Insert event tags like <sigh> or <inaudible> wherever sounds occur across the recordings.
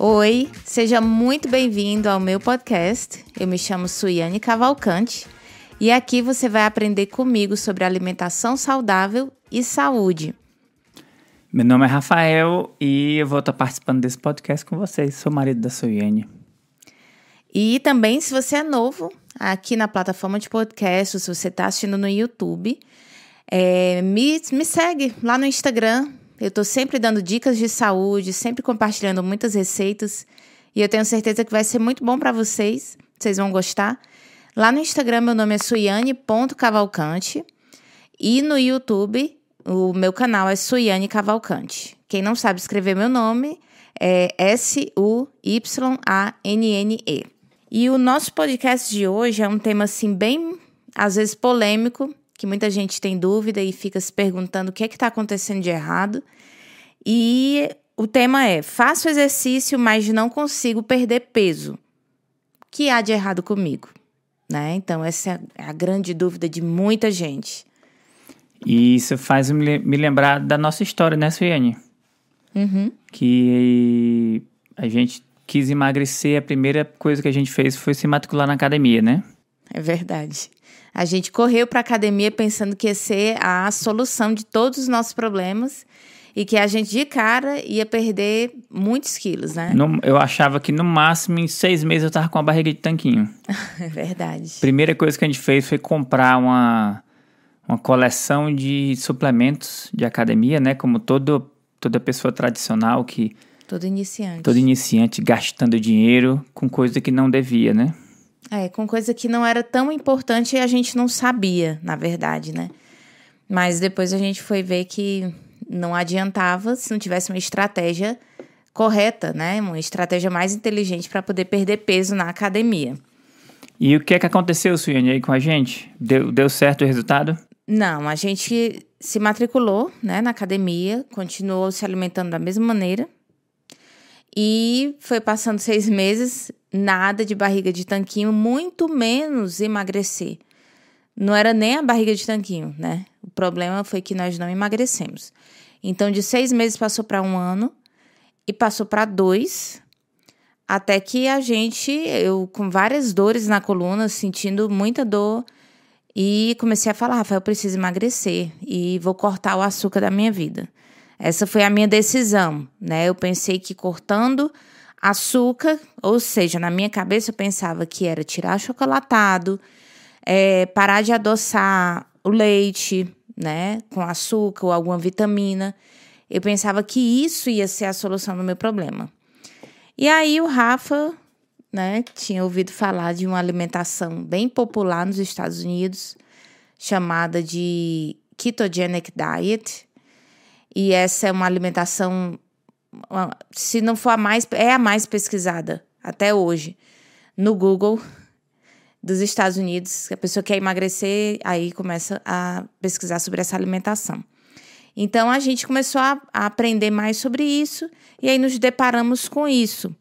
Oi, seja muito bem-vindo ao meu podcast. Eu me chamo Suiane Cavalcante e aqui você vai aprender comigo sobre alimentação saudável e saúde. Meu nome é Rafael e eu vou estar participando desse podcast com vocês. Sou marido da Suiane. E também, se você é novo aqui na plataforma de podcast, se você está assistindo no YouTube, é, me, me segue lá no Instagram, eu estou sempre dando dicas de saúde, sempre compartilhando muitas receitas e eu tenho certeza que vai ser muito bom para vocês. Vocês vão gostar. Lá no Instagram, meu nome é suiane.cavalcante e no YouTube, o meu canal é Suiane Cavalcante. Quem não sabe escrever meu nome é S-U-Y-A-N-N-E. E o nosso podcast de hoje é um tema assim bem, às vezes polêmico, que muita gente tem dúvida e fica se perguntando o que é que está acontecendo de errado. E o tema é: faço exercício, mas não consigo perder peso. O que há de errado comigo? Né? Então, essa é a grande dúvida de muita gente. E isso faz me lembrar da nossa história, né, Suiane? Uhum. Que a gente quis emagrecer, a primeira coisa que a gente fez foi se matricular na academia, né? É verdade. A gente correu para a academia pensando que ia ser a solução de todos os nossos problemas e que a gente de cara ia perder muitos quilos, né? No, eu achava que no máximo em seis meses eu tava com a barriga de tanquinho. <laughs> é verdade. Primeira coisa que a gente fez foi comprar uma, uma coleção de suplementos de academia, né? Como todo, toda pessoa tradicional que. Todo iniciante. Todo iniciante gastando dinheiro com coisa que não devia, né? É, com coisa que não era tão importante e a gente não sabia, na verdade, né? Mas depois a gente foi ver que não adiantava se não tivesse uma estratégia correta, né? Uma estratégia mais inteligente para poder perder peso na academia. E o que é que aconteceu, Suiane, aí com a gente? Deu, deu certo o resultado? Não, a gente se matriculou né, na academia, continuou se alimentando da mesma maneira. E foi passando seis meses, nada de barriga de tanquinho, muito menos emagrecer. Não era nem a barriga de tanquinho, né? O problema foi que nós não emagrecemos. Então, de seis meses passou para um ano e passou para dois, até que a gente, eu com várias dores na coluna, sentindo muita dor, e comecei a falar: Rafael, eu preciso emagrecer e vou cortar o açúcar da minha vida. Essa foi a minha decisão, né? Eu pensei que cortando açúcar, ou seja, na minha cabeça eu pensava que era tirar chocolatado, é, parar de adoçar o leite, né, com açúcar ou alguma vitamina. Eu pensava que isso ia ser a solução do meu problema. E aí o Rafa, né, tinha ouvido falar de uma alimentação bem popular nos Estados Unidos, chamada de ketogenic diet, e essa é uma alimentação, se não for a mais, é a mais pesquisada até hoje no Google dos Estados Unidos. A pessoa quer emagrecer, aí começa a pesquisar sobre essa alimentação. Então a gente começou a, a aprender mais sobre isso e aí nos deparamos com isso.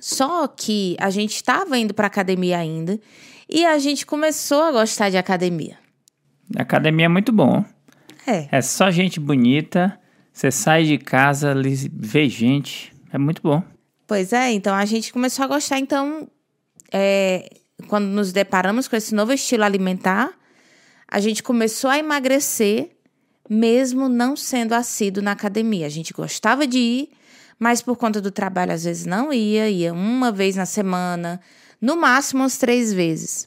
Só que a gente estava indo para academia ainda e a gente começou a gostar de academia. Academia é muito bom. É. É só gente bonita. Você sai de casa, vê gente. É muito bom. Pois é, então a gente começou a gostar. Então, é, quando nos deparamos com esse novo estilo alimentar, a gente começou a emagrecer, mesmo não sendo assíduo na academia. A gente gostava de ir, mas por conta do trabalho às vezes não ia, ia uma vez na semana, no máximo umas três vezes.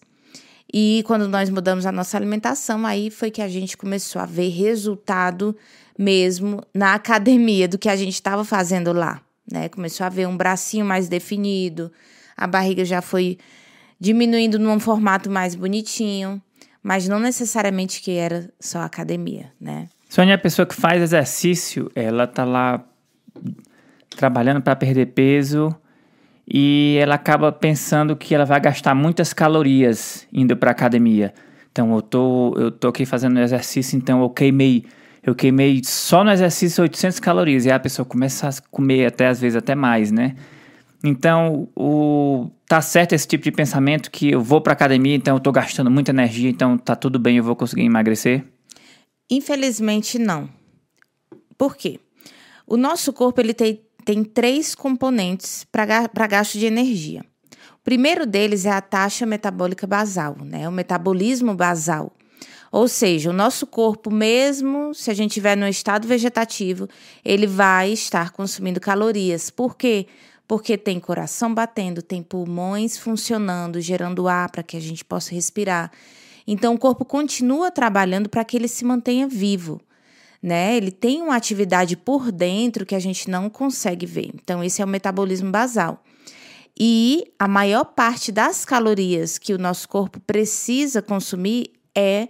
E quando nós mudamos a nossa alimentação, aí foi que a gente começou a ver resultado mesmo na academia do que a gente estava fazendo lá, né? Começou a ver um bracinho mais definido, a barriga já foi diminuindo num formato mais bonitinho, mas não necessariamente que era só academia, né? Sônia, a pessoa que faz exercício, ela tá lá trabalhando para perder peso, e ela acaba pensando que ela vai gastar muitas calorias indo para academia. Então eu tô eu tô aqui fazendo exercício, então eu queimei eu queimei só no exercício 800 calorias e a pessoa começa a comer até às vezes até mais, né? Então, o tá certo esse tipo de pensamento que eu vou para academia, então eu tô gastando muita energia, então tá tudo bem, eu vou conseguir emagrecer? Infelizmente não. Por quê? O nosso corpo ele tem tem três componentes para gasto de energia. O primeiro deles é a taxa metabólica basal, né? O metabolismo basal. Ou seja, o nosso corpo, mesmo se a gente estiver no estado vegetativo, ele vai estar consumindo calorias. Por quê? Porque tem coração batendo, tem pulmões funcionando, gerando ar para que a gente possa respirar. Então, o corpo continua trabalhando para que ele se mantenha vivo. Né? Ele tem uma atividade por dentro que a gente não consegue ver. Então, esse é o metabolismo basal. E a maior parte das calorias que o nosso corpo precisa consumir é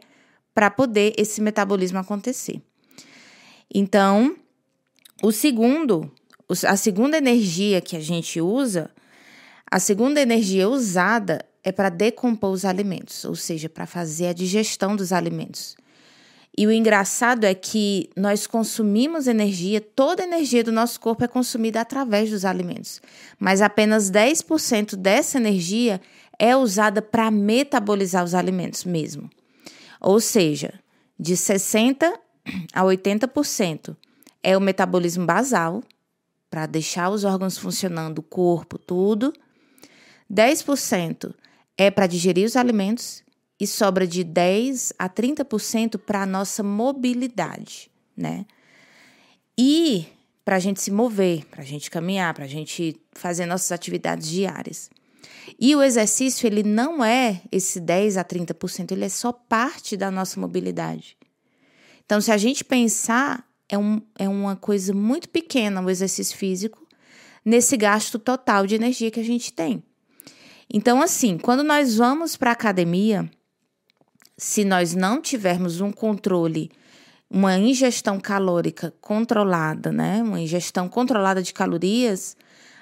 para poder esse metabolismo acontecer. Então, o segundo, a segunda energia que a gente usa, a segunda energia usada é para decompor os alimentos, ou seja, para fazer a digestão dos alimentos. E o engraçado é que nós consumimos energia, toda a energia do nosso corpo é consumida através dos alimentos, mas apenas 10% dessa energia é usada para metabolizar os alimentos mesmo. Ou seja, de 60% a 80% é o metabolismo basal, para deixar os órgãos funcionando, o corpo, tudo. 10% é para digerir os alimentos e sobra de 10 a 30% para a nossa mobilidade, né? E para a gente se mover, para a gente caminhar, para a gente fazer nossas atividades diárias. E o exercício, ele não é esse 10 a 30%, ele é só parte da nossa mobilidade. Então, se a gente pensar, é, um, é uma coisa muito pequena o exercício físico nesse gasto total de energia que a gente tem. Então, assim, quando nós vamos para a academia, se nós não tivermos um controle, uma ingestão calórica controlada, né? Uma ingestão controlada de calorias,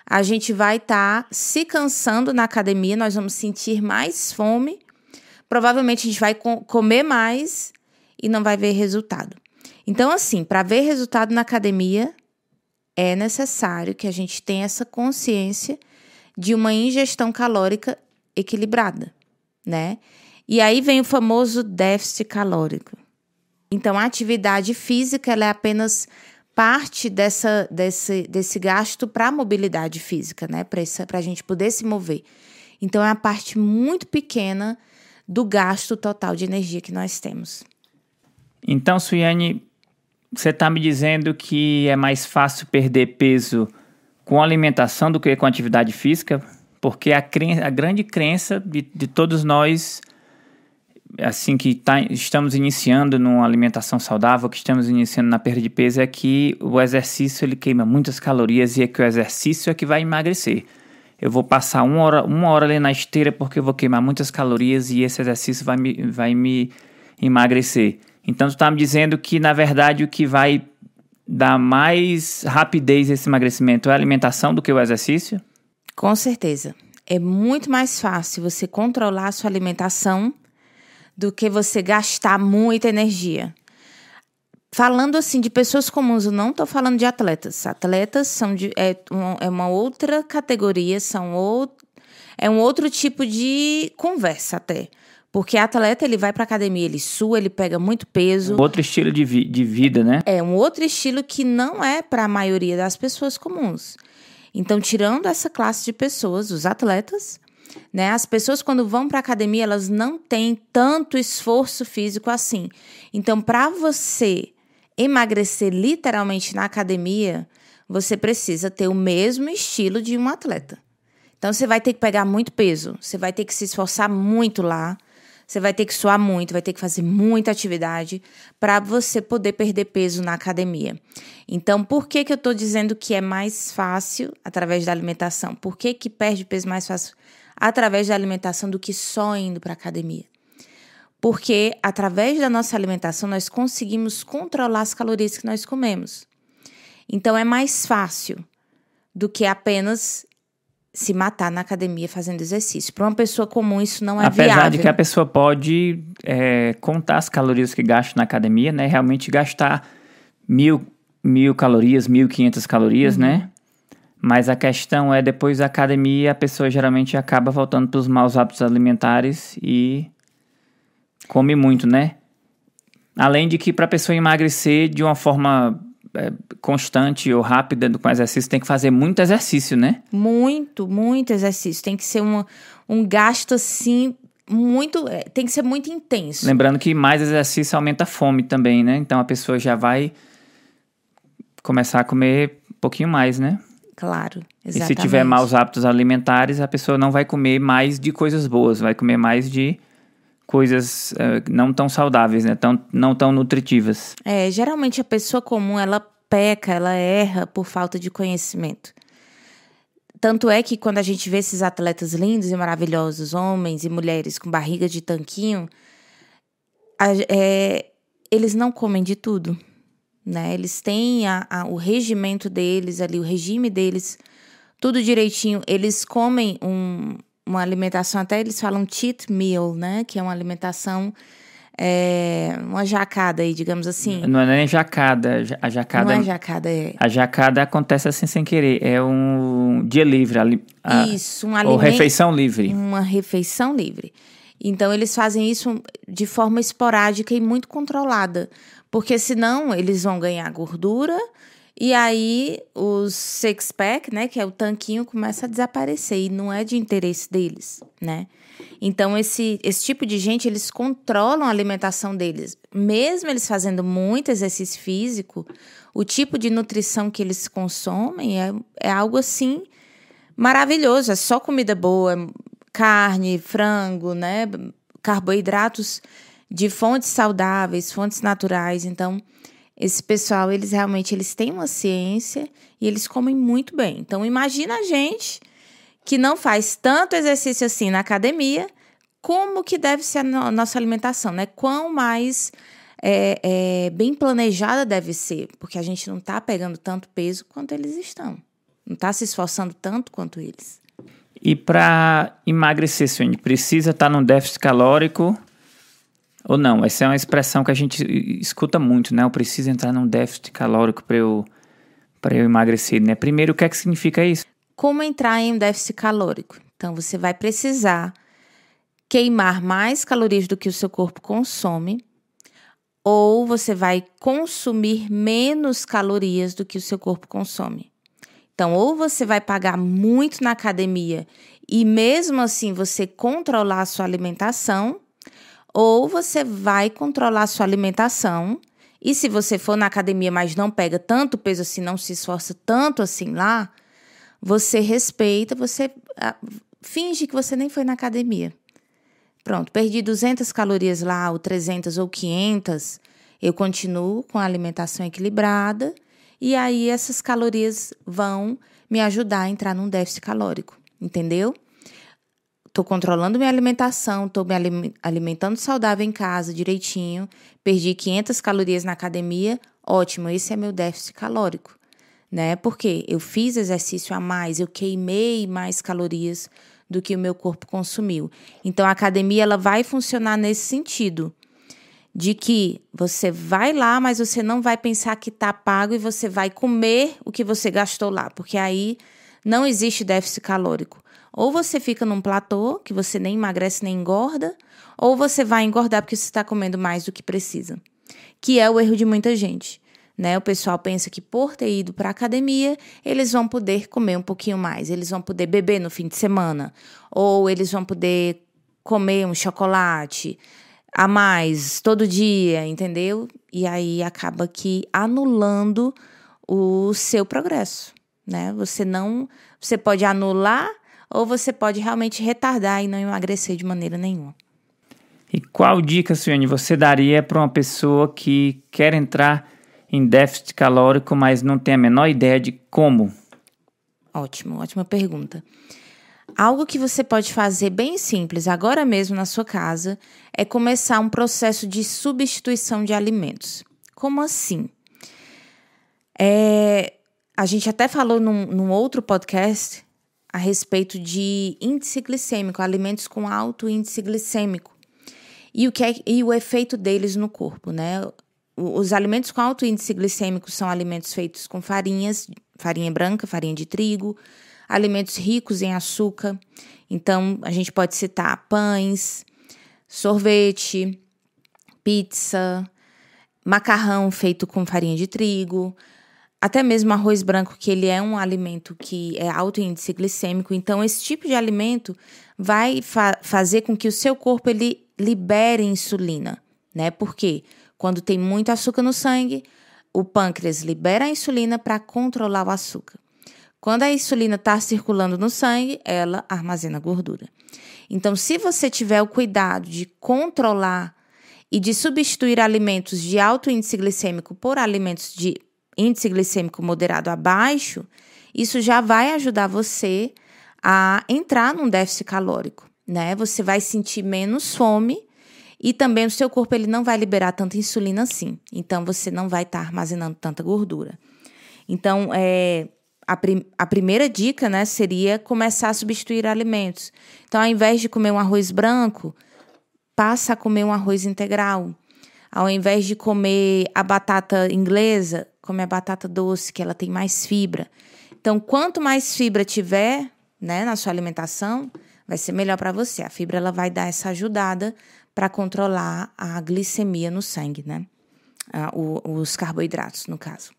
a gente vai estar tá se cansando na academia, nós vamos sentir mais fome, provavelmente a gente vai comer mais e não vai ver resultado. Então, assim, para ver resultado na academia, é necessário que a gente tenha essa consciência de uma ingestão calórica equilibrada, né? E aí vem o famoso déficit calórico. Então, a atividade física é apenas parte dessa, desse, desse gasto para a mobilidade física, né? Para a gente poder se mover. Então, é a parte muito pequena do gasto total de energia que nós temos. Então, Suiane, você está me dizendo que é mais fácil perder peso com alimentação do que com atividade física? Porque a, a grande crença de, de todos nós assim que tá, estamos iniciando numa alimentação saudável, que estamos iniciando na perda de peso, é que o exercício ele queima muitas calorias e é que o exercício é que vai emagrecer. Eu vou passar uma hora, uma hora ali na esteira porque eu vou queimar muitas calorias e esse exercício vai me, vai me emagrecer. Então, tu está me dizendo que, na verdade, o que vai dar mais rapidez esse emagrecimento é a alimentação do que o exercício? Com certeza. É muito mais fácil você controlar a sua alimentação do que você gastar muita energia. Falando assim de pessoas comuns, eu não estou falando de atletas. Atletas são de, é, um, é uma outra categoria, são outro, é um outro tipo de conversa até. Porque atleta, ele vai pra academia, ele sua, ele pega muito peso. Outro estilo de, vi de vida, né? É, um outro estilo que não é para a maioria das pessoas comuns. Então, tirando essa classe de pessoas, os atletas, né? As pessoas quando vão para academia, elas não têm tanto esforço físico assim. Então, para você emagrecer literalmente na academia, você precisa ter o mesmo estilo de um atleta. Então, você vai ter que pegar muito peso, você vai ter que se esforçar muito lá, você vai ter que suar muito, vai ter que fazer muita atividade para você poder perder peso na academia. Então, por que, que eu estou dizendo que é mais fácil através da alimentação? Por que, que perde peso mais fácil através da alimentação do que só indo para a academia. Porque através da nossa alimentação nós conseguimos controlar as calorias que nós comemos. Então é mais fácil do que apenas se matar na academia fazendo exercício. Para uma pessoa comum, isso não é Apesar viável. Apesar de que a pessoa pode é, contar as calorias que gasta na academia, né? Realmente gastar mil, mil calorias, mil quinhentas calorias, uhum. né? Mas a questão é, depois da academia, a pessoa geralmente acaba voltando para os maus hábitos alimentares e come muito, né? Além de que para a pessoa emagrecer de uma forma é, constante ou rápida com exercício, tem que fazer muito exercício, né? Muito, muito exercício. Tem que ser um, um gasto assim muito. é, Tem que ser muito intenso. Lembrando que mais exercício aumenta a fome também, né? Então a pessoa já vai começar a comer um pouquinho mais, né? Claro. E Exatamente. se tiver maus hábitos alimentares, a pessoa não vai comer mais de coisas boas, vai comer mais de coisas eh, não tão saudáveis, né? Tão, não tão nutritivas. É, geralmente a pessoa comum ela peca, ela erra por falta de conhecimento. Tanto é que quando a gente vê esses atletas lindos e maravilhosos, homens e mulheres com barriga de tanquinho, a- é, eles não comem de tudo, né? Eles têm a- a- o regimento deles ali, o regime deles, tudo direitinho. Eles comem um- uma alimentação, até eles falam cheat meal, né? Que é uma alimentação, é, uma jacada aí, digamos assim. Não é nem jacada. ja- A jacada, Não é jacada, é. a jacada acontece assim sem querer. É um dia livre. ali- a- Isso, um ou alimento. refeição livre. Uma refeição livre. Então, eles fazem isso de forma esporádica e muito controlada. Porque senão eles vão ganhar gordura e aí os six-pack, né, que é o tanquinho, começa a desaparecer. E não é de interesse deles, né? Então, esse, esse tipo de gente, eles controlam a alimentação deles. Mesmo eles fazendo muito exercício físico, o tipo de nutrição que eles consomem é, é algo assim maravilhoso. É só comida boa, carne, frango, né? Carboidratos de fontes saudáveis, fontes naturais. Então, esse pessoal, eles realmente eles têm uma ciência e eles comem muito bem. Então, imagina a gente que não faz tanto exercício assim na academia, como que deve ser a no- nossa alimentação, né? Quão mais é, é, bem planejada deve ser, porque a gente não tá pegando tanto peso quanto eles estão. Não tá se esforçando tanto quanto eles. E para emagrecer, Suene, precisa estar num déficit calórico ou não? Essa é uma expressão que a gente escuta muito, né? Eu preciso entrar num déficit calórico para eu, eu emagrecer, né? Primeiro, o que é que significa isso? Como entrar em um déficit calórico? Então, você vai precisar queimar mais calorias do que o seu corpo consome, ou você vai consumir menos calorias do que o seu corpo consome. Então, ou você vai pagar muito na academia e mesmo assim você controlar a sua alimentação, ou você vai controlar sua alimentação. E se você for na academia, mas não pega tanto peso assim, não se esforça tanto assim lá, você respeita, você ah, finge que você nem foi na academia. Pronto, perdi 200 calorias lá, ou 300 ou 500, eu continuo com a alimentação equilibrada e aí essas calorias vão me ajudar a entrar num déficit calórico, entendeu? Tô controlando minha alimentação, tô me alim- alimentando saudável em casa direitinho, perdi 500 calorias na academia, ótimo, esse é meu déficit calórico, né? Porque eu fiz exercício a mais, eu queimei mais calorias do que o meu corpo consumiu. Então a academia ela vai funcionar nesse sentido de que você vai lá, mas você não vai pensar que tá pago e você vai comer o que você gastou lá, porque aí não existe déficit calórico. Ou você fica num platô, que você nem emagrece nem engorda, ou você vai engordar porque você está comendo mais do que precisa. Que é o erro de muita gente. Né? O pessoal pensa que por ter ido para academia, eles vão poder comer um pouquinho mais, eles vão poder beber no fim de semana, ou eles vão poder comer um chocolate a mais todo dia, entendeu? E aí acaba que anulando o seu progresso, né? Você não, você pode anular ou você pode realmente retardar e não emagrecer de maneira nenhuma. E qual dica, Suene, você daria para uma pessoa que quer entrar em déficit calórico, mas não tem a menor ideia de como? Ótimo, ótima pergunta. Algo que você pode fazer bem simples agora mesmo na sua casa é começar um processo de substituição de alimentos. Como assim? É, a gente até falou num, num outro podcast a respeito de índice glicêmico, alimentos com alto índice glicêmico e o, que é, e o efeito deles no corpo, né? Os alimentos com alto índice glicêmico são alimentos feitos com farinhas, farinha branca, farinha de trigo, alimentos ricos em açúcar. Então, a gente pode citar pães, sorvete, pizza, macarrão feito com farinha de trigo, até mesmo arroz branco, que ele é um alimento que é alto índice glicêmico, então esse tipo de alimento vai fa fazer com que o seu corpo ele libere insulina, né? Porque quando tem muito açúcar no sangue, o pâncreas libera a insulina para controlar o açúcar. Quando a insulina está circulando no sangue, ela armazena gordura. Então, se você tiver o cuidado de controlar e de substituir alimentos de alto índice glicêmico por alimentos de índice glicêmico moderado abaixo, isso já vai ajudar você a entrar num déficit calórico, né? Você vai sentir menos fome e também o seu corpo ele não vai liberar tanta insulina assim. Então você não vai estar tá armazenando tanta gordura. Então, é, a, prim a primeira dica, né, seria começar a substituir alimentos. Então, ao invés de comer um arroz branco, passa a comer um arroz integral. Ao invés de comer a batata inglesa, come a batata doce, que ela tem mais fibra. Então, quanto mais fibra tiver, né, na sua alimentação, vai ser melhor para você. A fibra ela vai dar essa ajudada para controlar a glicemia no sangue, né? Ah, o, os carboidratos, no caso.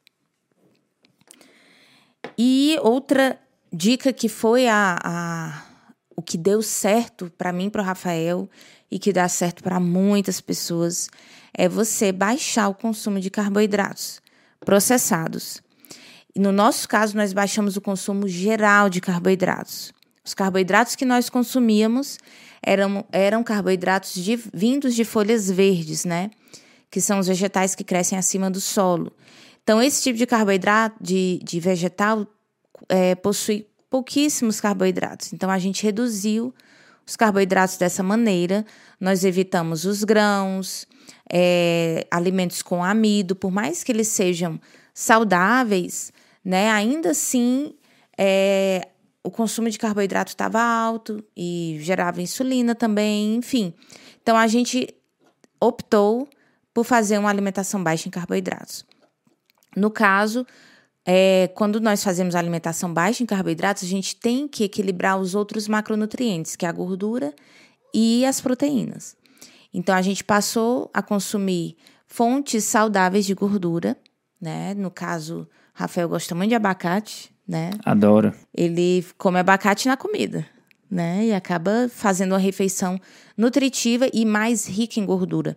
E outra dica que foi a, a o que deu certo para mim, para o Rafael e que dá certo para muitas pessoas é você baixar o consumo de carboidratos processados. E no nosso caso, nós baixamos o consumo geral de carboidratos. Os carboidratos que nós consumíamos eram, eram carboidratos de, vindos de folhas verdes, né? Que são os vegetais que crescem acima do solo. Então, esse tipo de carboidrato, de, de vegetal, é, possui pouquíssimos carboidratos. Então, a gente reduziu os carboidratos dessa maneira. Nós evitamos os grãos, é, alimentos com amido, por mais que eles sejam saudáveis, né? Ainda assim, é, o consumo de carboidrato estava alto e gerava insulina também, enfim. Então a gente optou por fazer uma alimentação baixa em carboidratos. No caso, é, quando nós fazemos alimentação baixa em carboidratos, a gente tem que equilibrar os outros macronutrientes, que é a gordura e as proteínas. Então a gente passou a consumir fontes saudáveis de gordura, né? No caso, Rafael gosta muito de abacate, né? Adoro. Ele come abacate na comida, né? E acaba fazendo uma refeição nutritiva e mais rica em gordura.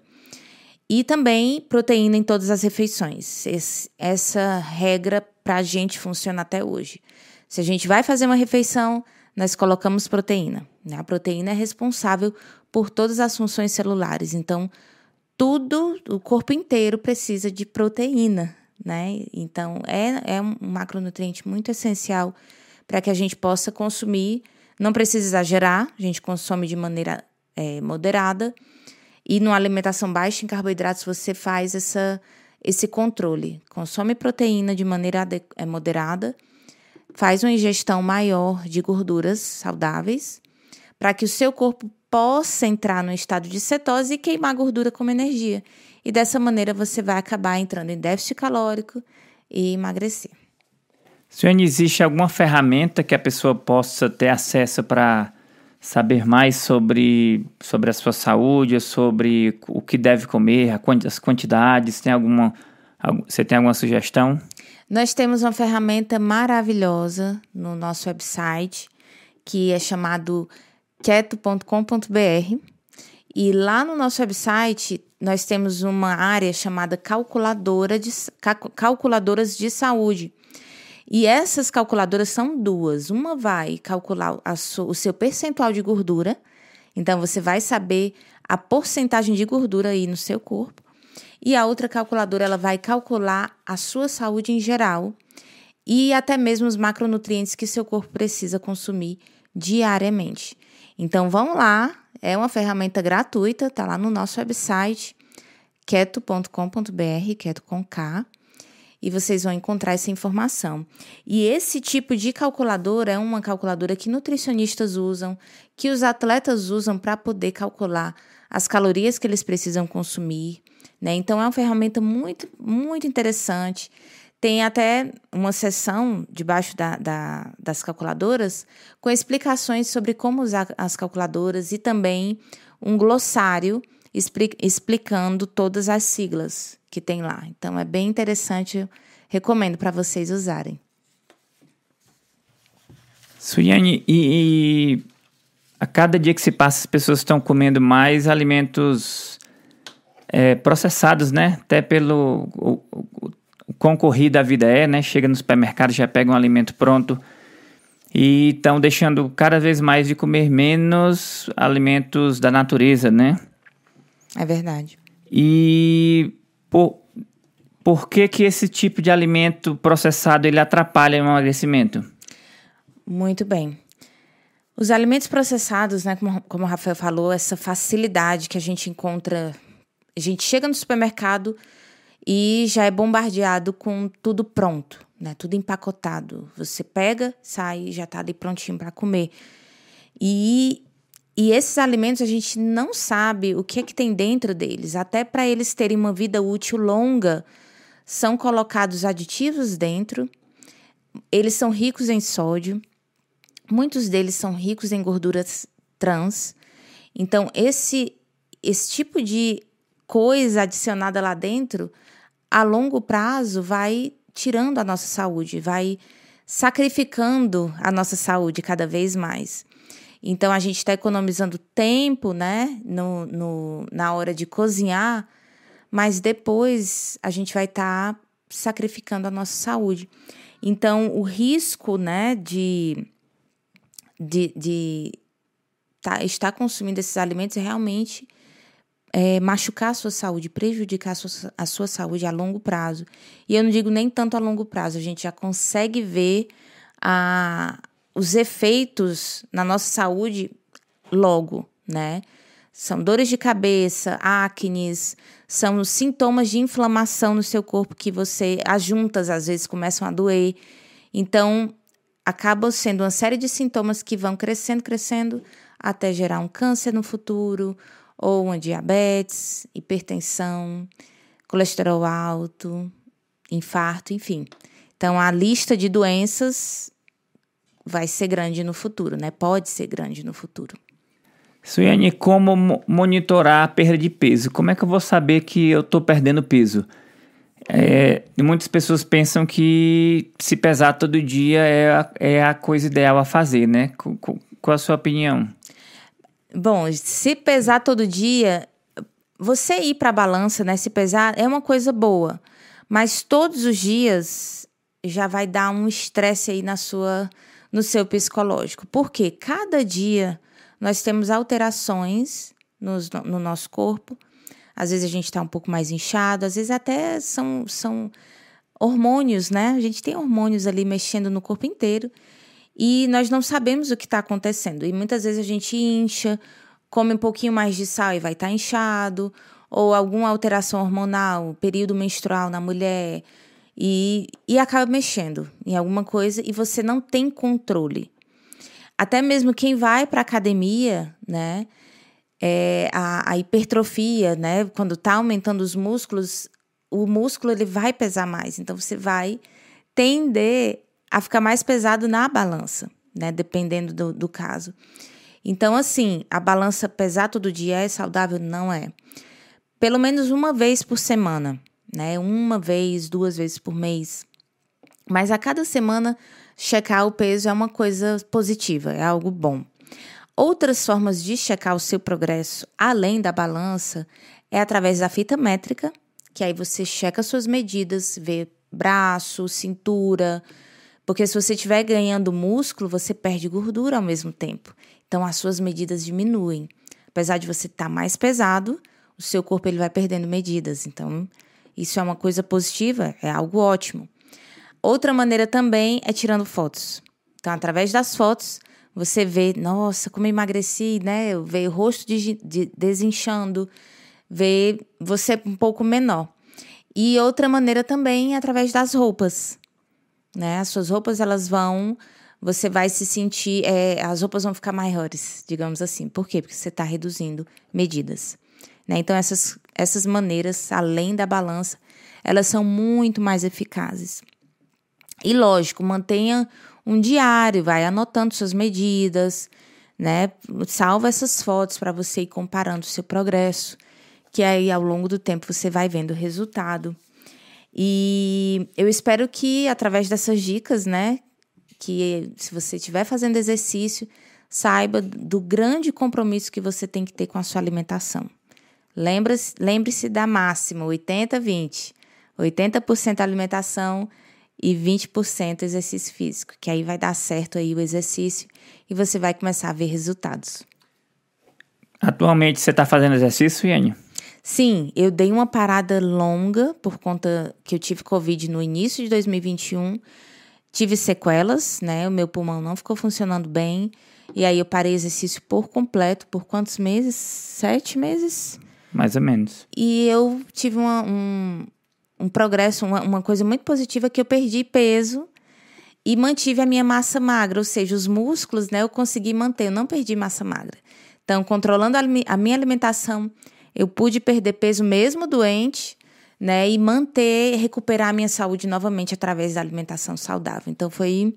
E também proteína em todas as refeições. Esse, essa regra para a gente funciona até hoje. Se a gente vai fazer uma refeição, nós colocamos proteína. Né? A proteína é responsável por todas as funções celulares. Então, tudo, o corpo inteiro precisa de proteína, né? Então, é, é um macronutriente muito essencial para que a gente possa consumir. Não precisa exagerar, a gente consome de maneira é, moderada. E numa alimentação baixa em carboidratos, você faz essa, esse controle. Consome proteína de maneira é, moderada, faz uma ingestão maior de gorduras saudáveis, para que o seu corpo possa entrar no estado de cetose e queimar gordura como energia. E dessa maneira você vai acabar entrando em déficit calórico e emagrecer. Suene, existe alguma ferramenta que a pessoa possa ter acesso para saber mais sobre, sobre a sua saúde, sobre o que deve comer, as quantidades? Tem alguma, você tem alguma sugestão? Nós temos uma ferramenta maravilhosa no nosso website que é chamado keto.com.br e lá no nosso website nós temos uma área chamada calculadora de, calculadoras de saúde. E essas calculadoras são duas. Uma vai calcular o seu percentual de gordura, então você vai saber a porcentagem de gordura aí no seu corpo. E a outra calculadora ela vai calcular a sua saúde em geral e até mesmo os macronutrientes que seu corpo precisa consumir diariamente. Então vão lá, é uma ferramenta gratuita, tá lá no nosso website keto.com.br, keto com K, e vocês vão encontrar essa informação. E esse tipo de calculadora é uma calculadora que nutricionistas usam, que os atletas usam para poder calcular as calorias que eles precisam consumir, né? Então é uma ferramenta muito, muito interessante. Tem até uma seção debaixo da, da, das calculadoras com explicações sobre como usar as calculadoras e também um glossário explicando todas as siglas que tem lá. Então é bem interessante recomendo para vocês usarem. Suiane, e, e, a cada dia que se passa, as pessoas estão comendo mais alimentos é, processados, né? Até pelo o, o, o concorrido a vida é, né? Chega no supermercado, já pega um alimento pronto e estão deixando cada vez mais de comer menos alimentos da natureza, né? É verdade. E por, por que que esse tipo de alimento processado ele atrapalha o emagrecimento? Muito bem. Os alimentos processados, né, como, como o Rafael falou, essa facilidade que a gente encontra. A gente chega no supermercado e já é bombardeado com tudo pronto, né? Tudo empacotado. Você pega, sai já está ali prontinho para comer. E, e esses alimentos a gente não sabe o que é que tem dentro deles. Até para eles terem uma vida útil longa, são colocados aditivos dentro. Eles são ricos em sódio. Muitos deles são ricos em gorduras trans. Então, esse, esse tipo de coisa adicionada lá dentro, a longo prazo, vai tirando a nossa saúde, vai sacrificando a nossa saúde cada vez mais. Então, a gente está economizando tempo, né, no, no, na hora de cozinhar, mas depois a gente vai estar tá sacrificando a nossa saúde. Então, o risco, né, de de, de tá, estar consumindo esses alimentos é realmente é, machucar a sua saúde, prejudicar a sua, a sua saúde a longo prazo. E eu não digo nem tanto a longo prazo, a gente já consegue ver a, os efeitos na nossa saúde logo, né? São dores de cabeça, acnes, são os sintomas de inflamação no seu corpo que você, as juntas às vezes começam a doer. Então, acabam sendo uma série de sintomas que vão crescendo, crescendo, até gerar um câncer no futuro, ou uma diabetes, hipertensão, colesterol alto, infarto, enfim. Então, a lista de doenças vai ser grande no futuro, né? Pode ser grande no futuro. Suiane, como monitorar a perda de peso? Como é que eu vou saber que eu estou perdendo peso? É, muitas pessoas pensam que se pesar todo dia é a, é a coisa ideal a fazer, né? Qual a sua opinião? Bom, se pesar todo dia, você ir para a balança, né? Se pesar é uma coisa boa, mas todos os dias já vai dar um estresse aí na sua, no seu psicológico. Porque cada dia nós temos alterações nos, no nosso corpo às vezes a gente está um pouco mais inchado, às vezes até são, são hormônios, né? A gente tem hormônios ali mexendo no corpo inteiro e nós não sabemos o que está acontecendo. E muitas vezes a gente incha, come um pouquinho mais de sal e vai estar tá inchado, ou alguma alteração hormonal, período menstrual na mulher, e, e acaba mexendo em alguma coisa e você não tem controle. Até mesmo quem vai para academia, né? é, a, a, hipertrofia, né? Quando está aumentando os músculos, o músculo ele vai pesar mais. Então você vai tender a ficar mais pesado na balança, né? Dependendo do, do caso. Então, assim, a balança pesar todo dia é saudável? Não é. Pelo menos uma vez por semana, né? Uma vez, duas vezes por mês. Mas a cada semana, checar o peso é uma coisa positiva, é algo bom. Outras formas de checar o seu progresso além da balança é através da fita métrica, que aí você checa suas medidas, vê braço, cintura, porque se você estiver ganhando músculo, você perde gordura ao mesmo tempo. Então as suas medidas diminuem. Apesar de você estar tá mais pesado, o seu corpo ele vai perdendo medidas. Então isso é uma coisa positiva, é algo ótimo. Outra maneira também é tirando fotos. Então, através das fotos, você vê, nossa, como emagreci, né? Vê o rosto de, de, desinchando, vê você um pouco menor. E outra maneira também é através das roupas, né? As suas roupas, elas vão, você vai se sentir, é, as roupas vão ficar maiores, digamos assim. Por quê? Porque você está reduzindo medidas. Né? Então, essas, essas maneiras, além da balança, elas são muito mais eficazes. E lógico, mantenha um diário, vai anotando suas medidas, né? Salva essas fotos para você ir comparando o seu progresso, que aí ao longo do tempo você vai vendo o resultado. E eu espero que através dessas dicas, né, que se você estiver fazendo exercício, saiba do grande compromisso que você tem que ter com a sua alimentação. Lembre-se lembre da máxima 80-20. 80% alimentação e 20% exercício físico, que aí vai dar certo aí o exercício e você vai começar a ver resultados. Atualmente você está fazendo exercício, Iane? Sim, eu dei uma parada longa por conta que eu tive Covid no início de 2021. Tive sequelas, né? O meu pulmão não ficou funcionando bem. E aí eu parei exercício por completo. Por quantos meses? Sete meses? Mais ou menos. E eu tive uma, um, um progresso, uma, uma coisa muito positiva que eu perdi peso e mantive a minha massa magra, ou seja, os músculos, né? Eu consegui manter, eu não perdi massa magra. Então, controlando a, a minha alimentação, eu pude perder peso mesmo doente, né? E manter, recuperar a minha saúde novamente através da alimentação saudável. Então, foi.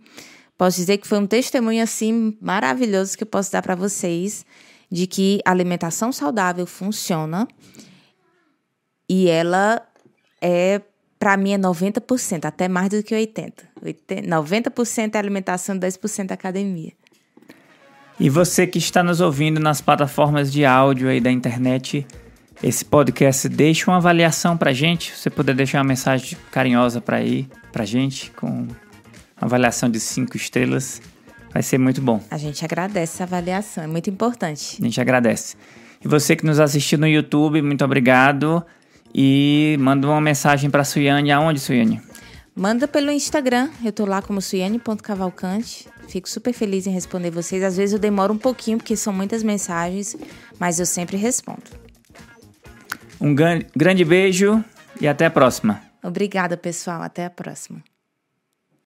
Posso dizer que foi um testemunho assim maravilhoso que eu posso dar para vocês de que alimentação saudável funciona e ela é para mim é 90%, até mais do que 80. 80 90% é alimentação, 10% é academia. E você que está nos ouvindo nas plataformas de áudio aí da internet, esse podcast, deixa uma avaliação pra gente. Você puder deixar uma mensagem carinhosa para aí, pra gente, com avaliação de cinco estrelas, vai ser muito bom. A gente agradece essa avaliação, é muito importante. A gente agradece. E você que nos assistiu no YouTube, muito obrigado. E manda uma mensagem para a Suiane. Aonde, Suiane? Manda pelo Instagram. Eu tô lá como suiane.cavalcante. Fico super feliz em responder vocês. Às vezes eu demoro um pouquinho, porque são muitas mensagens, mas eu sempre respondo. Um grande beijo e até a próxima. Obrigada, pessoal. Até a próxima.